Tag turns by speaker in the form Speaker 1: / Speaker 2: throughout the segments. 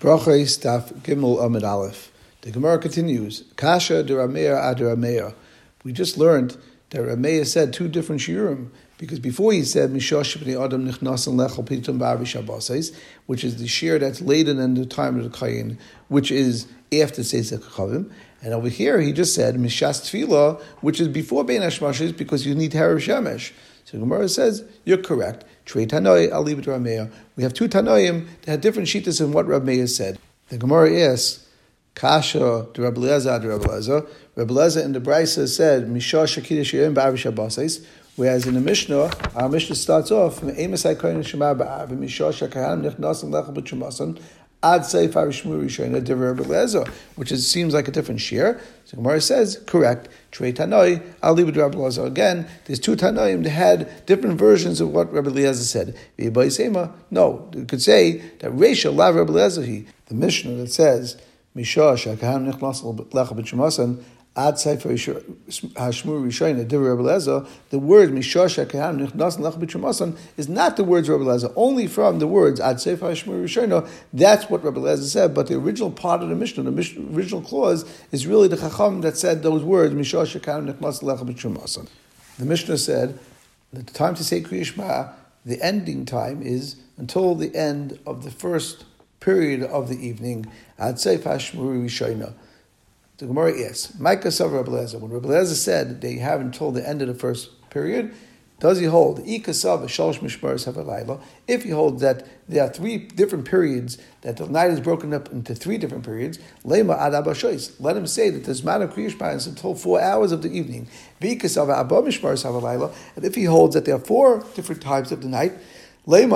Speaker 1: Bracha Staf Gimel Amid Aleph. The Gemara continues. Kasha de Rameya ad Rameya. We just learned that Rameya said two different shiurim because before he said Mishosh b'nei Adam nichnasan lechol pitum ba'avi which is the shear that's laden in the time of the kayin, which is after Seisek Chavim. And over here he just said Mishas Tefillah, which is before Bein Hashmashis because you need Harav Shemesh. So Gemara says, you're correct. Trei Tanoi, I'll leave it to Rameya. We have two Tanoim that had different shitas in what Rameya said. The Gemara asks, Kasha to Rabbi Lezer to Rabbi Lezer in the Brisa said, Misha Shakida Shirim Ba'av Shabbosais. Whereas in the Mishnah, our Mishnah starts off, Emasai Koyin Shema Ba'av, Misha Shakahan Nichnasim Lechel B'Chumasan, Ad Seifar Shmu Rishona Dever which is, seems like a different share. So Gemara says, correct. Trei Tanoi, it to Rabbi Lezer. Again, there's two Tanoim had different versions of what Rabbi Lezer said. No, you could say that Resha Lav Rabbi Lezer, the Mishnah that says, Misha Shakahan Nichnas Lechel B'Chumasan, Ad Sefer Hashmur Rishayna Divrei Rabbi Lezer, the word Mishasha Kahan Nichnas Lech B'Chumasan is not the words Rabbi Lezer, only from the words Ad Sefer Hashmur Rishayna. That's what Rabbi Lezer said, but the original part of the Mishnah, the original clause, is really the Chacham that said those words Mishasha Kahan Nichnas Lech B'Chumasan. The Mishnah said the time to say Kriyishma, the ending time is until the end of the first period of the evening. Ad Sefer Hashmur Rishayna. The Gemara asks, Micah Lezer. When Rabbi said they have until the end of the first period, does he hold? If he holds that there are three different periods, that the night is broken up into three different periods, Let him say that the man of Kriyishma is until four hours of the evening. And if he holds that there are four different times of the night, then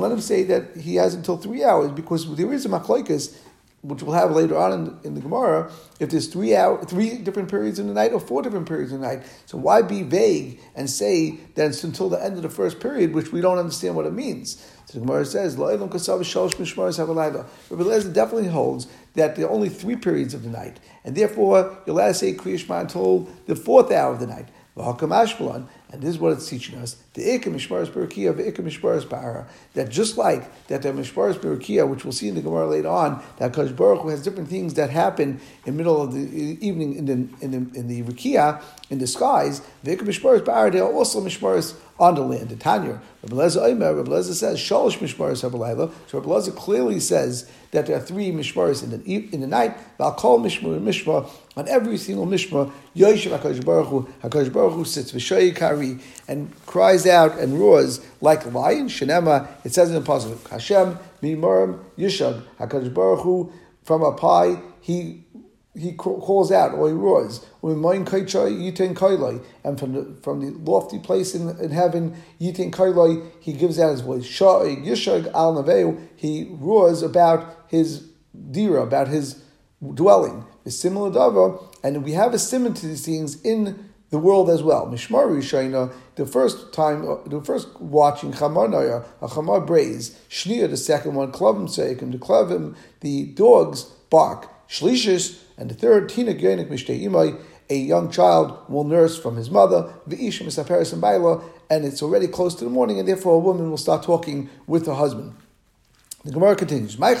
Speaker 1: let him say that he has until three hours because there is a machlokes which we'll have later on in, in the Gemara, if there's three hour, three different periods in the night or four different periods in the night. So why be vague and say that it's until the end of the first period, which we don't understand what it means? So the Gemara says, Rabbi Lezer definitely holds that there are only three periods of the night, and therefore you're allowed to say Kriyashma until the fourth hour of the night. And this is what it's teaching us. The Ikka Mishmaris Barakia, the Ikka Mishmaris Bahara. That just like that the Mishmaris Barakia, which we'll see in the Gemara later on, that Kosh Baruch Hu has different things that happen in the middle of the evening in the, in the, in the Rakia, in the skies, the Ikka Mishmaris Bahara, they are also Mishmaris on the land. The Tanya, Rabbi Lezer Omer, Rabbi Lezer says, Shalosh Mishmaris Habalayla. So Rabbi Lezer clearly says that there are three Mishmaris in the, in the night. Call Mishmar and Mishmar. On every single Mishmar, Yoshev HaKadosh Baruch Hu, HaKadosh Baruch Hu sits V'shoyi And cries out and roars like a lion. Shenema, it says in the Pasuk, Hashem, Mimarim, Yishag, HaKadosh Baruch Hu, from up high, he he calls out or he roars, and from the, from the lofty place in, in heaven, Yitin Kailai, he gives out his voice. Al he roars about his dira, about his dwelling. A similar dava, and we have a similar to these things in the world as well. Mishmar Rishayna, the first time, the first watching Chamar a Chamar brays. Shnia, the second one, Klavim Seikim, the Klavim, the dogs bark. Shlishis, and the third, Tina Gyonik Mishtei a young child will nurse from his mother, V'ishim Misaperis and Baila, and it's already close to the morning, and therefore a woman will start talking with her husband. The Gemara continues. When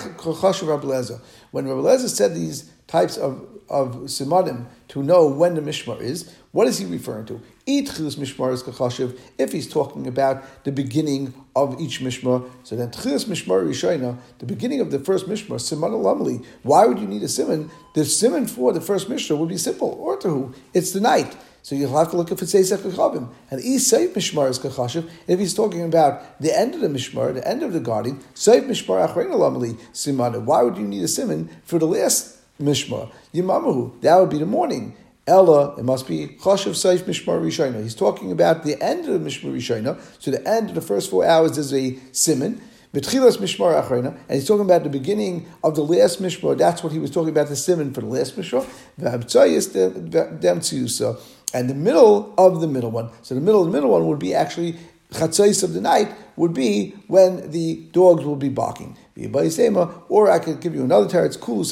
Speaker 1: Rabbi said these types of, of simanim to know when the mishmar is, what is he referring to? mishmar is kachashiv. If he's talking about the beginning of each mishmar, so then tchilas mishmar rishayna, the beginning of the first mishmar, siman alamli. Why would you need a simon? The simon for the first mishmar would be simple. Or to who? It's the night. So you'll have to look if it says Kachavim. And E Seif Mishmar is Kachashiv. If he's talking about the end of the Mishmar, the end of the guarding, Seif Mishmar Achrein Alamali Simana. Why would you need a simon for the last Mishmar? Yimamahu. That would be the morning. Ella, it must be Chashav Seif Mishmar Rishayna. He's talking about the end of the Mishmar Rishayna. So the end of the first four hours is a simon. Betchilas Mishmar Achrena, and he's talking about the beginning of the last Mishmar. That's what he was talking about the simon for the last Mishmar. And the middle of the middle one. So the middle of the middle one would be actually chatzais of the night would be when the dogs will be barking. Or I could give you another teretz. It's cool.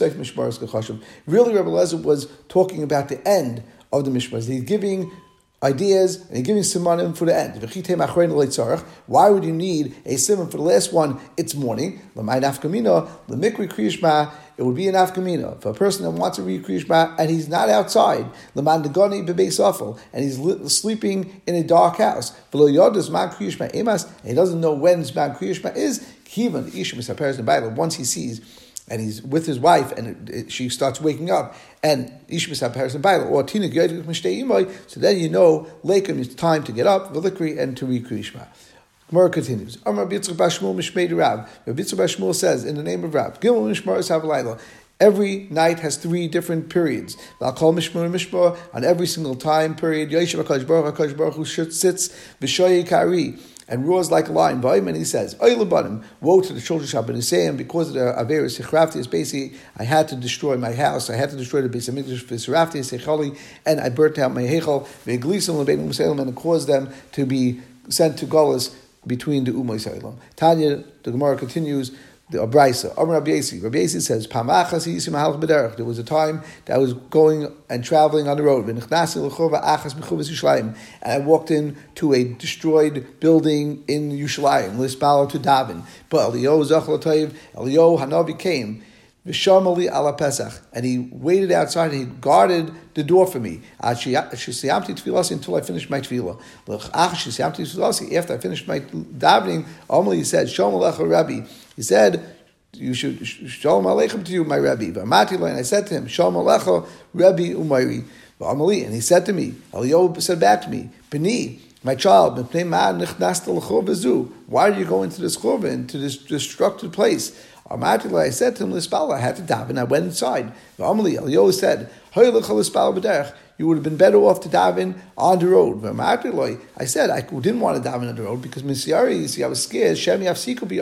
Speaker 1: Really, Rabbi Lezer was talking about the end of the mishmar. He's giving ideas, and giving simanim for the end. Why would you need a simon for the last one? It's morning. It would be an afkamina for a person that wants to read kriyishma and he's not outside. And he's sleeping in a dark house. And he doesn't know when Zman kriyishma is. Once he sees and he's with his wife, and it, it, she starts waking up, and Ishmis Harrison Baila, or Tina so then you know, Lakem is time to get up, Velikri, and to Krishma. Gemara continues. Amar Bitzur Bashmul Rab. Bitzur Bashmul says, in the name of Rab, Gimel Mishmaris Havalayla. Every night has three different periods. I'll call Mishmar Mishmar on every single time period. Yeshiva Akash Baruch who sits Vishoyi Kari and roars like a lion. And he says, Woe to the children of Shabbat because of the Averis Sechrafti, basically, I had to destroy my house, I had to destroy the base of Visrafti, Sechali, and I burnt out my Hechel, and it caused them to be sent to Golas between the Umoy Tanya, the Gemara continues, the Abraisa. Amr Rabbi. Rabbi says, Pamachas There was a time that I was going and traveling on the road. And I walked into a destroyed building in Yushalayim, Lispalo to Davin. But Eliyahu Zachlatayv, Eliyahu Hanavi came. Vishamali ala Pesach, and he waited outside and he guarded the door for me. Until I finished my tefillah. After I finished my davening, Omali he said, Shalom Rabbi. He said, you should shalom aleichem to you, my Rabbi. And I said to him, Shalom aleichem, Rabbi Umayri. And he said to me, Eliyahu said back to me, my child, why did you go into this churva, into this destructive place? I said to him, I had to daven. I went inside. Eliyahu said, you would have been better off to daven on the road. But I said I didn't want to daven on the road because Misyari, you see, I was scared. Shem could be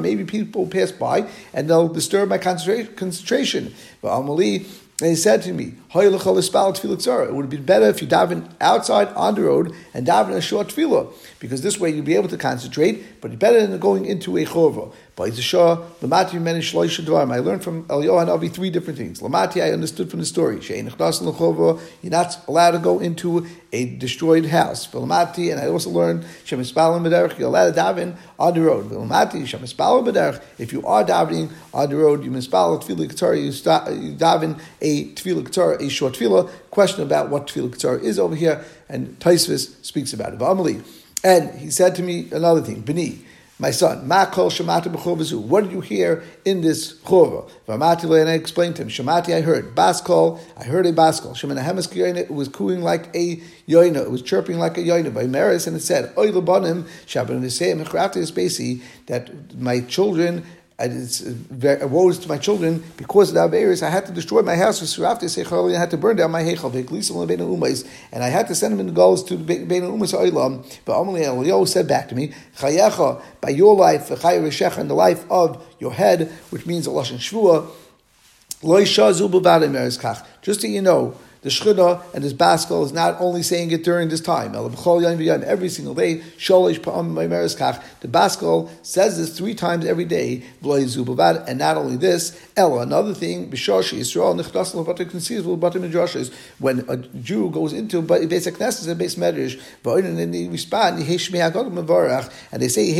Speaker 1: Maybe people pass by and they'll disturb my concentration. But Amali, they said to me, It would have been better if you daven outside on the road and daven a short tefillah, because this way you'll be able to concentrate, but it's better than going into a chorva. It's a shah. I learned from El Yohan three different things. Lamati, I understood from the story. You're not allowed to go into a destroyed house. Lamati, and I also learned Shemispalim you're allowed to daven on the road. Lamati, Shemispalim if you are davening on the road, you mispal tefillah ketzara, you daven a tefillah a short tefillah. Question about what tefillah ketzara is over here, and Taisvis speaks about it. And he said to me another thing, B'ni, my son, Makol Shamati B'chovazu. What did you hear in this chova? Vamati and I explained to him. Shamati, I heard. Baskol, I heard a baskol. Shemana Hemes it was cooing like a yoina. It was chirping like a yoina. By Maris, and it said, Oy Labanim, Shabbat Nisayim, Echrafti is that my children and it's very, woe to my children because of the Averis. I had to destroy my house with Surafti Sechali. I had to burn down my Heichal, and I had to send them in the goals to the Bein Umas Oilam. But Amalei Eliyahu said back to me, Chayecha, by your life, Rashecha and the life of your head, which means a Lashon Shvua, just so you know, the Shechina and this Baskal is not only saying it during this time, every single day, the Baskal says this three times every day, and not only this, Ella, another thing, when a Jew goes into basic Knesset and base Medrash, and they respond, and they say,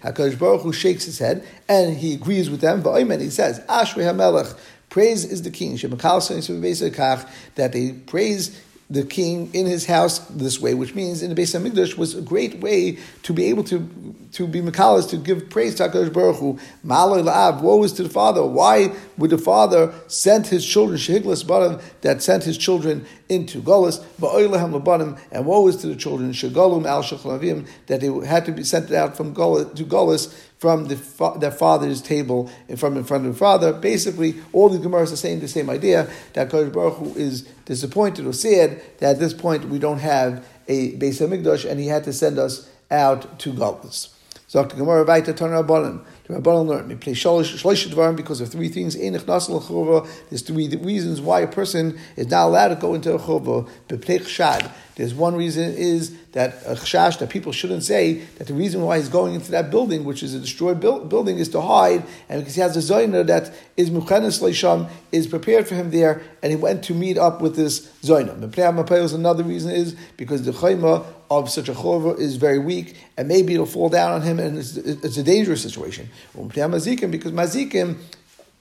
Speaker 1: HaKadosh Baruch Hu shakes his head, and he agrees with them, and he says, Ashri HaMelech, praise is the king, that they praise the king in his house this way, which means in the Beis Hamikdash was a great way to be able to to be Makalas, to give praise to HaKadosh Baruch Hu. Malay la'av, woe is to the father. Why would the father send his children, Shehiglas Bottom, that sent his children into Golas, Ba'oilahem Labanim, and woe is to the children, Shegalum al Shechlavim, that they had to be sent out from Golas to Golas from the, their father's table in front, in front of the father. Basically, all the Gemaras are saying the same idea that Kodesh Baruch Hu is disappointed or sad that at this point we don't have a Beis Hamikdash and he had to send us out to. Zok the Gemara Vaita Ton Rabbanan. The Rabbanan learned me play shlosh dvarim because of three things. There's three reasons why a person is not allowed to go into a chova. Beplech shad. There's one reason is that a chash that people shouldn't say that the reason why he's going into that building, which is a destroyed building, is to hide, and because he has a zoyner that is muchenes leisham is prepared for him there, and he went to meet up with this zoyner. Another reason is because the chayma of such a chorva is very weak, and maybe it'll fall down on him, and it's, it's a dangerous situation. Um, because mazikim,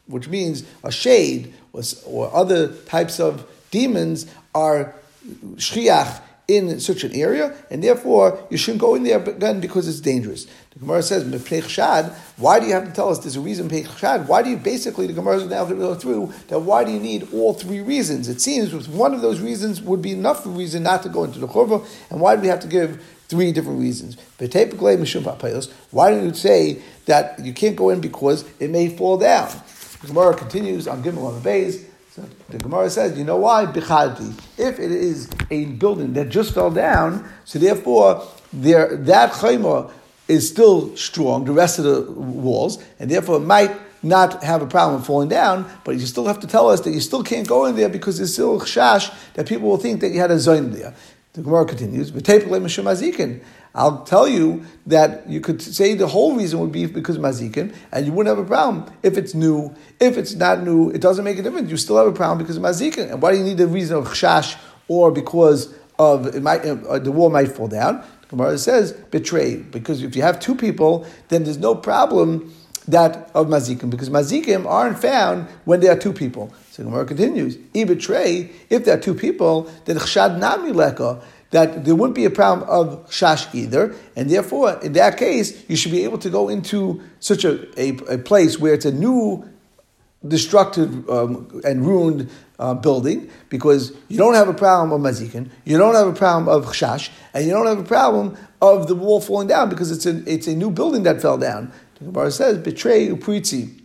Speaker 1: which means a shade or other types of demons, are shchiach in such an area, and therefore you shouldn't go in there again because it's dangerous. The Gemara says, shad, why do you have to tell us there's a reason shad? Why do you basically, the Gemara is now to go through that why do you need all three reasons? It seems with one of those reasons would be enough reason not to go into the Churva, and why do we have to give three different reasons? Why don't you say that you can't go in because it may fall down? The Gemara continues on Gimel on the base. So the Gemara says, you know why? Bichadti. If it is a building that just fell down, so therefore there that chayma is still strong, the rest of the walls, and therefore it might not have a problem falling down, but you still have to tell us that you still can't go in there because there's still chash that people will think that you had a zayin there. The Gemara continues, I'll tell you that you could say the whole reason would be because mazikin, and you wouldn't have a problem if it's new. If it's not new, it doesn't make a difference. You still have a problem because of mazikin. And why do you need the reason of chash or because of might uh, the wall might fall down? Gemara says betray because if you have two people, then there's no problem that of mazikim because mazikim aren't found when there are two people. So the Gemara continues, e betray if there are two people, then chshad nami leka that there wouldn't be a problem of shash either, and therefore, in that case, you should be able to go into such a, a, a place where it's a new destructive um, and ruined uh, building because you don't have a problem of mazikin, you don't have a problem of chash, and you don't have a problem of the wall falling down because it's a, it's a new building that fell down. The Gemara says, betray upritzi.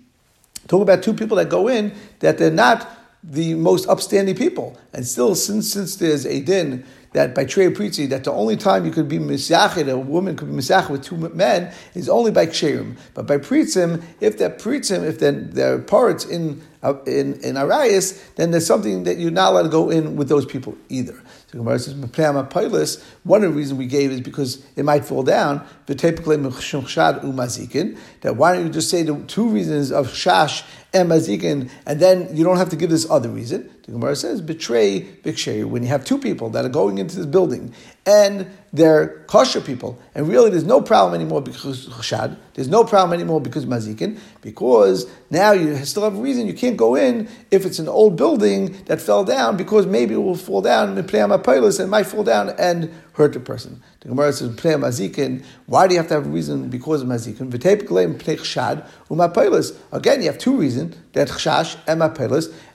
Speaker 1: Talk about two people that go in that they're not the most upstanding people. And still, since, since there's a din that by Trey Pritzi, that the only time you could be Misyachid, a woman could be Misyachid with two men, is only by Ksherim. But by Pritzim, if they're Pritzim, if they're, they're parts in, uh, in, in Arias, then there's something that you're not allowed to go in with those people either. So Gemara says, one of the reasons we gave is because it might fall down. That why don't you just say the two reasons of shash and mazikin, and then you don't have to give this other reason. The Gemara says, betray biksheri. When you have two people that are going into this building and they're kosher people, and really there's no problem anymore because chashad, there's no problem anymore because mazikin, because now you still have a reason. You can't go in if it's an old building that fell down because maybe it will fall down and it might fall down and hurt the person. The Gemara says, Pnei mazikin. Why do you have to have a reason because of mazikin? Again, you have two reasons that chash and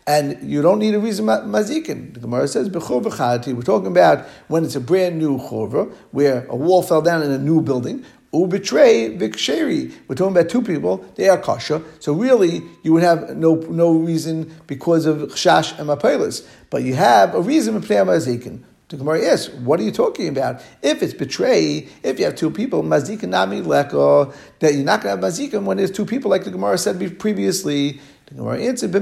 Speaker 1: and you don't need a reason mazikin. The Gemara says, We're talking about when it's a brand new chorva, where a wall fell down in a new building. Ubetray viksheri. We're talking about two people. They are kasha. So really, you would have no no reason because of chash and mapelis. But you have a reason with mazikin. The Gemara asks, what are you talking about? If it's betray, if you have two people, mazikin nami leko, that you're not going to have mazikin when there's two people, like the Gemara said previously. The Gemara answered,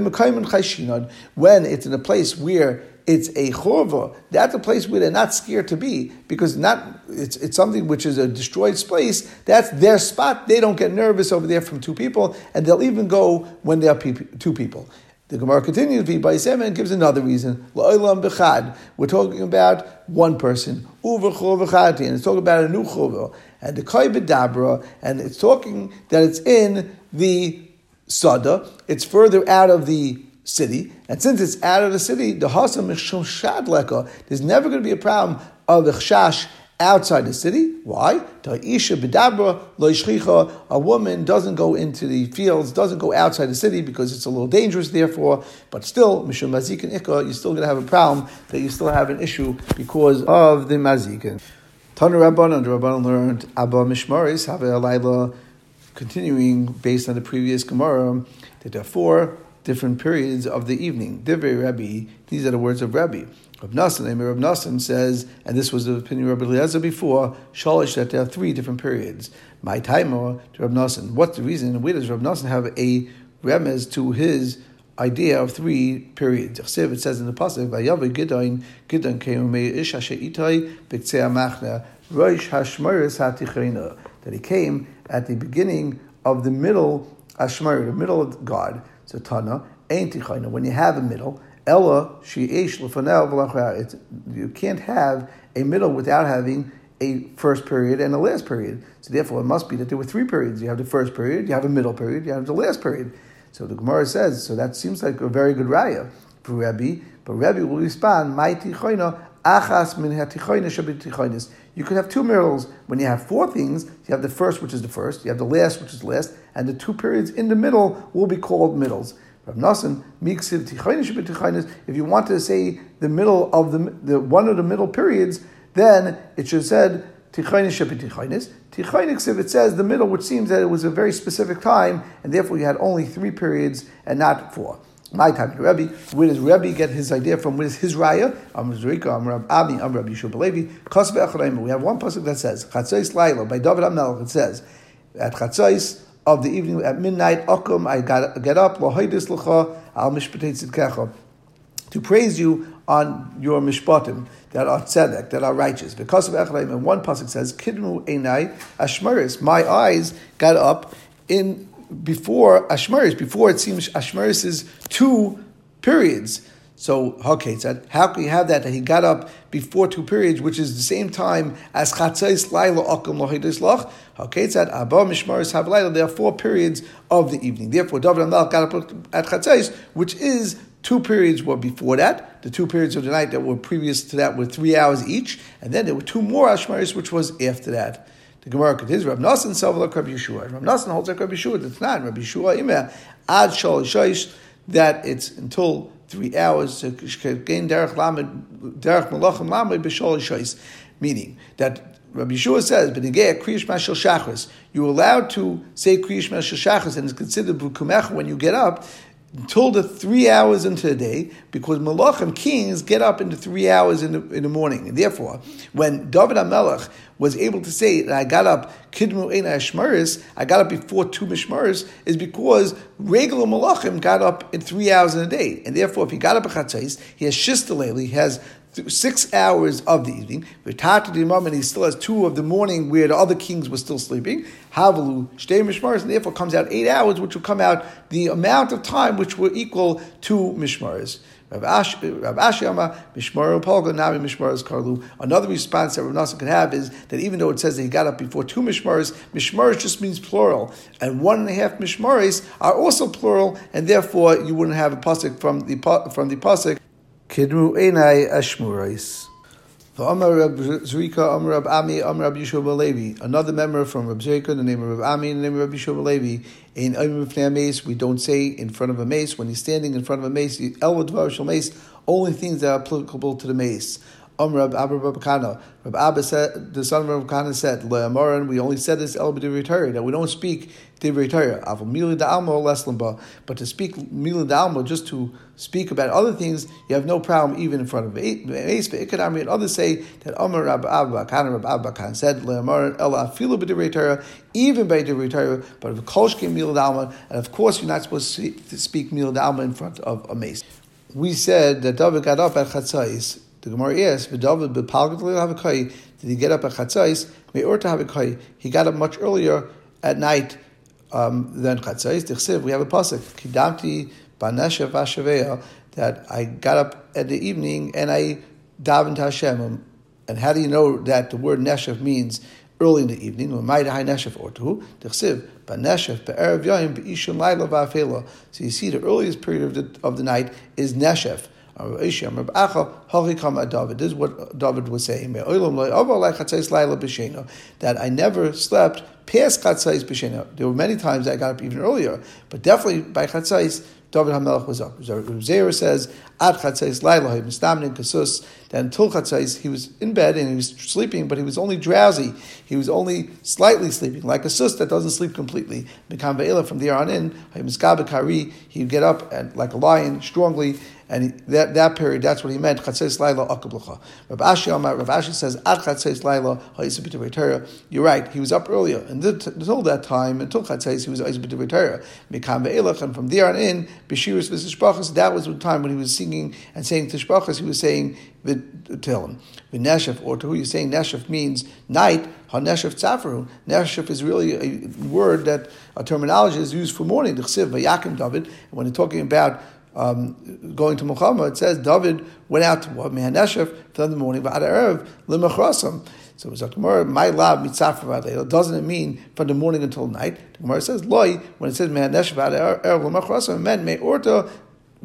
Speaker 1: when it's in a place where it's a chorva. That's a place where they're not scared to be because not it's, it's something which is a destroyed place. That's their spot. They don't get nervous over there from two people, and they'll even go when there are two people. The Gemara continues, V'baisem, and gives another reason. We're talking about one person. And it's talking about a new chov. And the kai b'dabra. And it's talking that it's in the sada. It's further out of the city. And since it's out of the city, the hasam shad leka. There's never going to be a problem of the chash outside the city. Why? A woman doesn't go into the fields, doesn't go outside the city because it's a little dangerous, therefore, but still, Mishum and Ikka, you're still going to have a problem that you still have an issue because of the Mazikin. Tanu Rabban and Rabban learned Abba Mishmaris, have a laila. continuing based on the previous Gemara, that there are four different periods of the evening. Divrei Rabbi, these are the words of Rabbi. Rab Nassan, Emir Rab Nassan says, and this was the opinion of Rabbi Eliezer before, Shalish, that there are three different periods. My timer to Rab Nassan. What's the reason? Where does Rab Nassan have a remez to his idea of three periods? It says in the pasuk, "Vayavi Gidain Gidain Keume Ish Itai B'Tzei Machna Rosh Hashmaris Hatichina." That he came at the beginning of the middle Hashmar, the middle of God. So Tana ain't. When you have a middle Ella she'esh lefanel You can't have a middle without having a first period and a last period. So therefore, it must be that there were three periods. You have the first period, you have a middle period, you have the last period. So the Gemara says, so that seems like a very good raya for Rabbi. But Rabbi will respond, "My tichoina achas You could have two middles when you have four things. You have the first, which is the first. You have the last, which is the last, and the two periods in the middle will be called middles. Rav Nassan, Miksiv Tichainis If you want to say the middle of the, the one of the middle periods, then it should have said Tichainis Tichainis. Tichainis, if it says the middle, which seems that it was a very specific time, and therefore you had only three periods and not four. My time, Rebbe. Where does Rebbe get his idea from? Where is his raya? Am Zrika, Am Rab Ami, Am Rabbi Yishua Balevi. We have one pasuk that says Chatzos Laila by David Amelch. It says at Chatzos of the evening at midnight, Akum, I got, get up, al to praise you on your mishpatim that are tzedek, that are righteous. Because of Echraim, and one pasuk says, Kidmu einai ashmaris, my eyes got up in before ashmaris, before it seems ashmaris is two periods. So Haketzad, how can you have that that he got up before two periods, which is the same time as Chatzais Laila Akum Lohidis Loch? Haketzad Abba Mishmaris Havlaila. There are four periods of the evening. Therefore, David Amal got up at Chatzais, which is two periods were before that. The two periods of the night that were previous to that were three hours each, and then there were two more Ashmaris, which was after that. The Gemara continues, Rav Nassan Savla Rabbi Yeshua. Rav Nassan holds like Rabbi Yeshua. That's not Rabbi Yeshua Imeh Ad Shal. That it's until three hours, uh, meaning that Rabbi Yeshua says, "Benegei kriyish shachris." You're allowed to say kriyish mashal shachris, and it's considered bukumech when you get up until the three hours into the day, because malachim kings get up into three hours in the, in the morning. And therefore, when David HaMelech was able to say that I got up kidmu ein ashmaris, I got up before two mishmaris, is because regular malachim got up in three hours in a day. And therefore, if he got up at chatzais, he has shistalel, he has six hours of the evening. And he still has two of the morning where the other kings were still sleeping. Havalu shtei mishmaris, and therefore comes out eight hours, which will come out the amount of time which will equal to mishmaris. Rav Ashi Mishmar Polga Nami Mishmaras Karlu. Another response that Rav Nassan could have is that even though it says that he got up before two Mishmaras, Mishmaras just means plural, and one and a half Mishmaris are also plural, and therefore you wouldn't have a pasuk from the from the pasuk Kidru Enai Ashmurais. Amar Rab Zrika, Amar Rab Ami, Amar Rab Yeshua Levi. Another member from Rab Zrika, the name of Rab Ami, the name of Rab Yeshua Levi. In Ayim mace, we don't say in front of a mace. When he's standing in front of a mace, El Dvar mace, only things that are applicable to the mace. Um, Rab Abba Rabakana. Rab Abba said, the son of Rab Kana said, Le'amaran, we only said this El B'divrei that we don't speak Divrei Torah. Mili Da'alma less But to speak Mili Da'alma, just to speak about other things, you have no problem even in front of Eis Ve'ikadami. And others say that Amar Rab Abba Kana, Rab Abba Kana said, Le'amaran El Afilu B'divrei Torah, even by Divrei Torah, but if Kolshke Mili Da'alma, and of course you're not supposed to speak Mili Da'alma in front of a mace. We said that David got up at Chatzais the Gemara asks, "V'David b'palgat Did he get up at chatzais? He got up much earlier at night um, than chatzais. We have a pasuk. Kidamti banesha v'ashaveya. That I got up at the evening and I davened to Hashem. And how do you know that the word neshev means early in the evening? So you see, the earliest period of the, of the night is neshev. This is what David was saying. That I never slept past Chatzais B'Shena. There were many times I got up even earlier, but definitely by Chatzais, David Hamelech was up. Zera says, Ad Chatzais Laila, Mistamnin Kasus, that until Chatzais, he was in bed and he was sleeping, but he was only drowsy. He was only slightly sleeping, like a sus that doesn't sleep completely. Mikam Ve'ela, from there on in, he would get up and, like a lion strongly and he, that, that period, that's what he meant. Chatzais laila akablucha. Rav Ashi Amar, Rav Ashi says, Ad chatzais laila ha'isabit You're right. He was up earlier, and until that time, And until chatzais, he was ha'isabit Torah. Mikam ve'elach, and from there on in, b'shirus v'sishbrachas. That was the time when he was singing and saying tishbrachas. He was saying Tehillim. Neshef, or to who you're saying Neshef means night, HaNeshef Tzafaru. Neshef is really a word that, a terminology is used for morning. The Chsiv, Vayakim David, when they're talking about um, going to Muhammad, it says David went out to? Mehaneshef, for the morning, Va'ad Erev, Limachrasam. So it it's like my lab mitzafra Doesn't it mean from the morning until night? The Gemara says loy when it says mehanesh v'ad erev l'machrasim meant me orta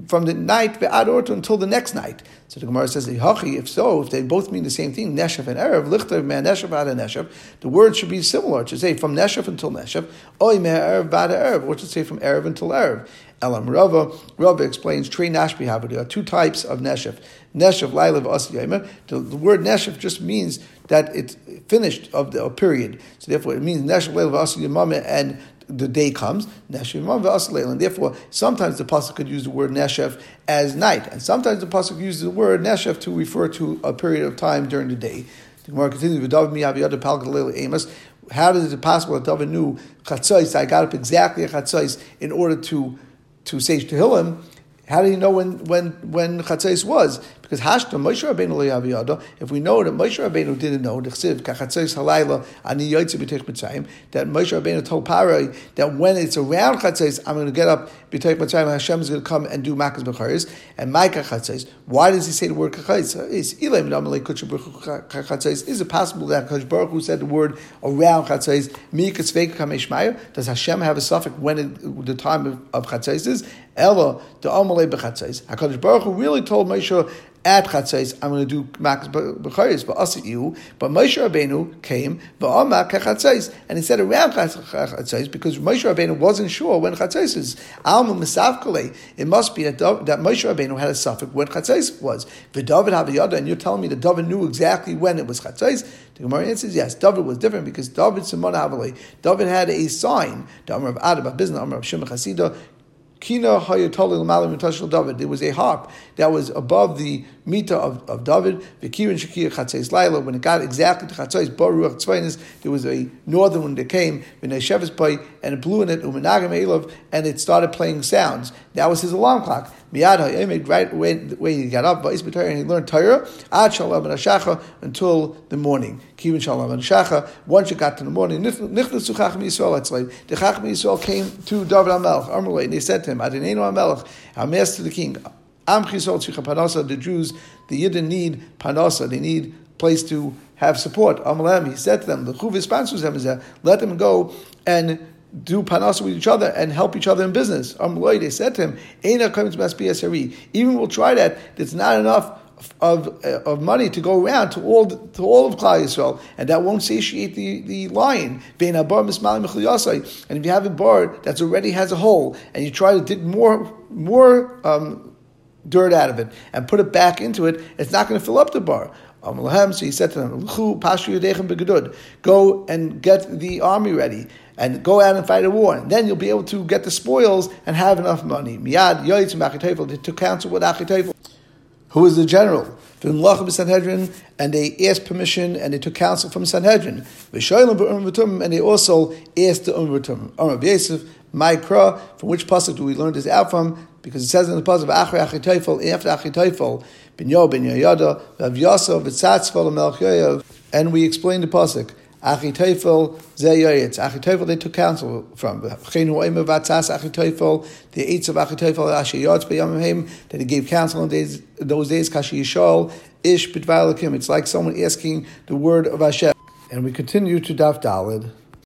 Speaker 1: from the night ve'ad until the next night. So the Gemara says, if so, if they both mean the same thing, Neshef and Erev, Lichter man Neshef ad Neshef, the word should be similar. It should say from Neshef until Neshef, Oy me Erev bad Erev, or it should say from Erev until Erev. Elam Rava, Rava explains, Trey Nashbi are two types of Neshef. Neshef Lailav Asiyayim. The, the word Neshef just means that it's finished of the period. So therefore it means Neshef Lailav Asiyayim and the day comes, and therefore sometimes the pasuk could use the word neshef as night, and sometimes the pasuk uses the word neshef to refer to a period of time during the day. The Gemara continues, How is it possible that David knew chatzais? I got up exactly at chatzais in order to to say Tehillim. How do you know when when when chatzais was? Because Hashta Moshe Rabbeinu Le'aviyada, if we know that Moshe Rabbeinu didn't know, that Moshe Rabbeinu told Parai that when it's around Chatzos, I'm going to get up Hashem is going to come and do Makas B'charis, and my Kachatzos. Why does he say the word Kachatzos? Is it possible that Kadosh Baruch Hu said the word around Kameshmaya? Does Hashem have a suffix when it, the time of, of Chatzos is? Ella, the Amalei B'chatzos. HaKadosh Baruch Hu really told Moshe at Chatzais, I'm going to do Makas B'charis, but us you. But Moshe Rabbeinu came, V'amak Chatzais, and he said around Chatzais, because Moshe Rabbeinu wasn't sure when Chatzais is. Alma Misavkale, it must be that, that Moshe Rabbeinu had a suffix when Chatzais was. V'David Havayada, and you're telling me that David knew exactly when it was Chatzais? The Gemara answers yes. David was different because David Simon Havale, David had a sign. The Amr of Adab, Bizna, Amr of Shimon Chasida, Kina Hayatoli Lamalim Mitashal David. There was a harp that was above the mita of, of David. Vikirin Shakir Chatzais Laila. When it got exactly to Chatzais Baruch Tzvainis, there was a northern wind that came, Vinay Shevis Pai, and it blew in it, Umanagam Elov, and it started playing sounds. That was his alarm clock. Miyad Hayemed, right way he got up, and he learned Torah, Ad Shalom and until the morning. Kivin Shalom and once it got to the morning, Nichnas Chacham Yisrael, the Chacham Yisrael came to David HaMelech, Amalei, and they said to him, Adonenu HaMelech, our master the king, Am Chisol Panasa, the Jews, the Yidden need Panasa, they need place to have support. Amalem, he said to them, let them go and do panasa with each other and help each other in business. Amloy, they said to him, Even we'll try that, there's not enough of, uh, of money to go around to all to all of Klal Yisrael, and that won't satiate the, the lion. And if you have a bar that already has a hole, and you try to dig more more um, dirt out of it and put it back into it, it's not going to fill up the bar. So he said to them, Go and get the army ready and go out and fight a war. And then you'll be able to get the spoils and have enough money. They took counsel with who was the general. Sanhedrin, and they asked permission and they took counsel from Sanhedrin. And they also asked the Umvatum. Amr Yosef, Maikra, from which pasuk do we learn this out from? Because it says in the pasuk, Achri Achitefel, after Achitefel, Ben Yo, Ben Yoyada, Vav Vitzatzvel, Melch and we explain the pasuk. Achitofel zeyayitz. Achitofel they took counsel from. Chenu oimer vatzas Achitofel. The eights of Achitofel ashiyotz b'yamim that he gave counsel in days, those days. Kashi yishol ish b'dvalakim. It's like someone asking the word of Hashem. And we continue to Daf Dalid.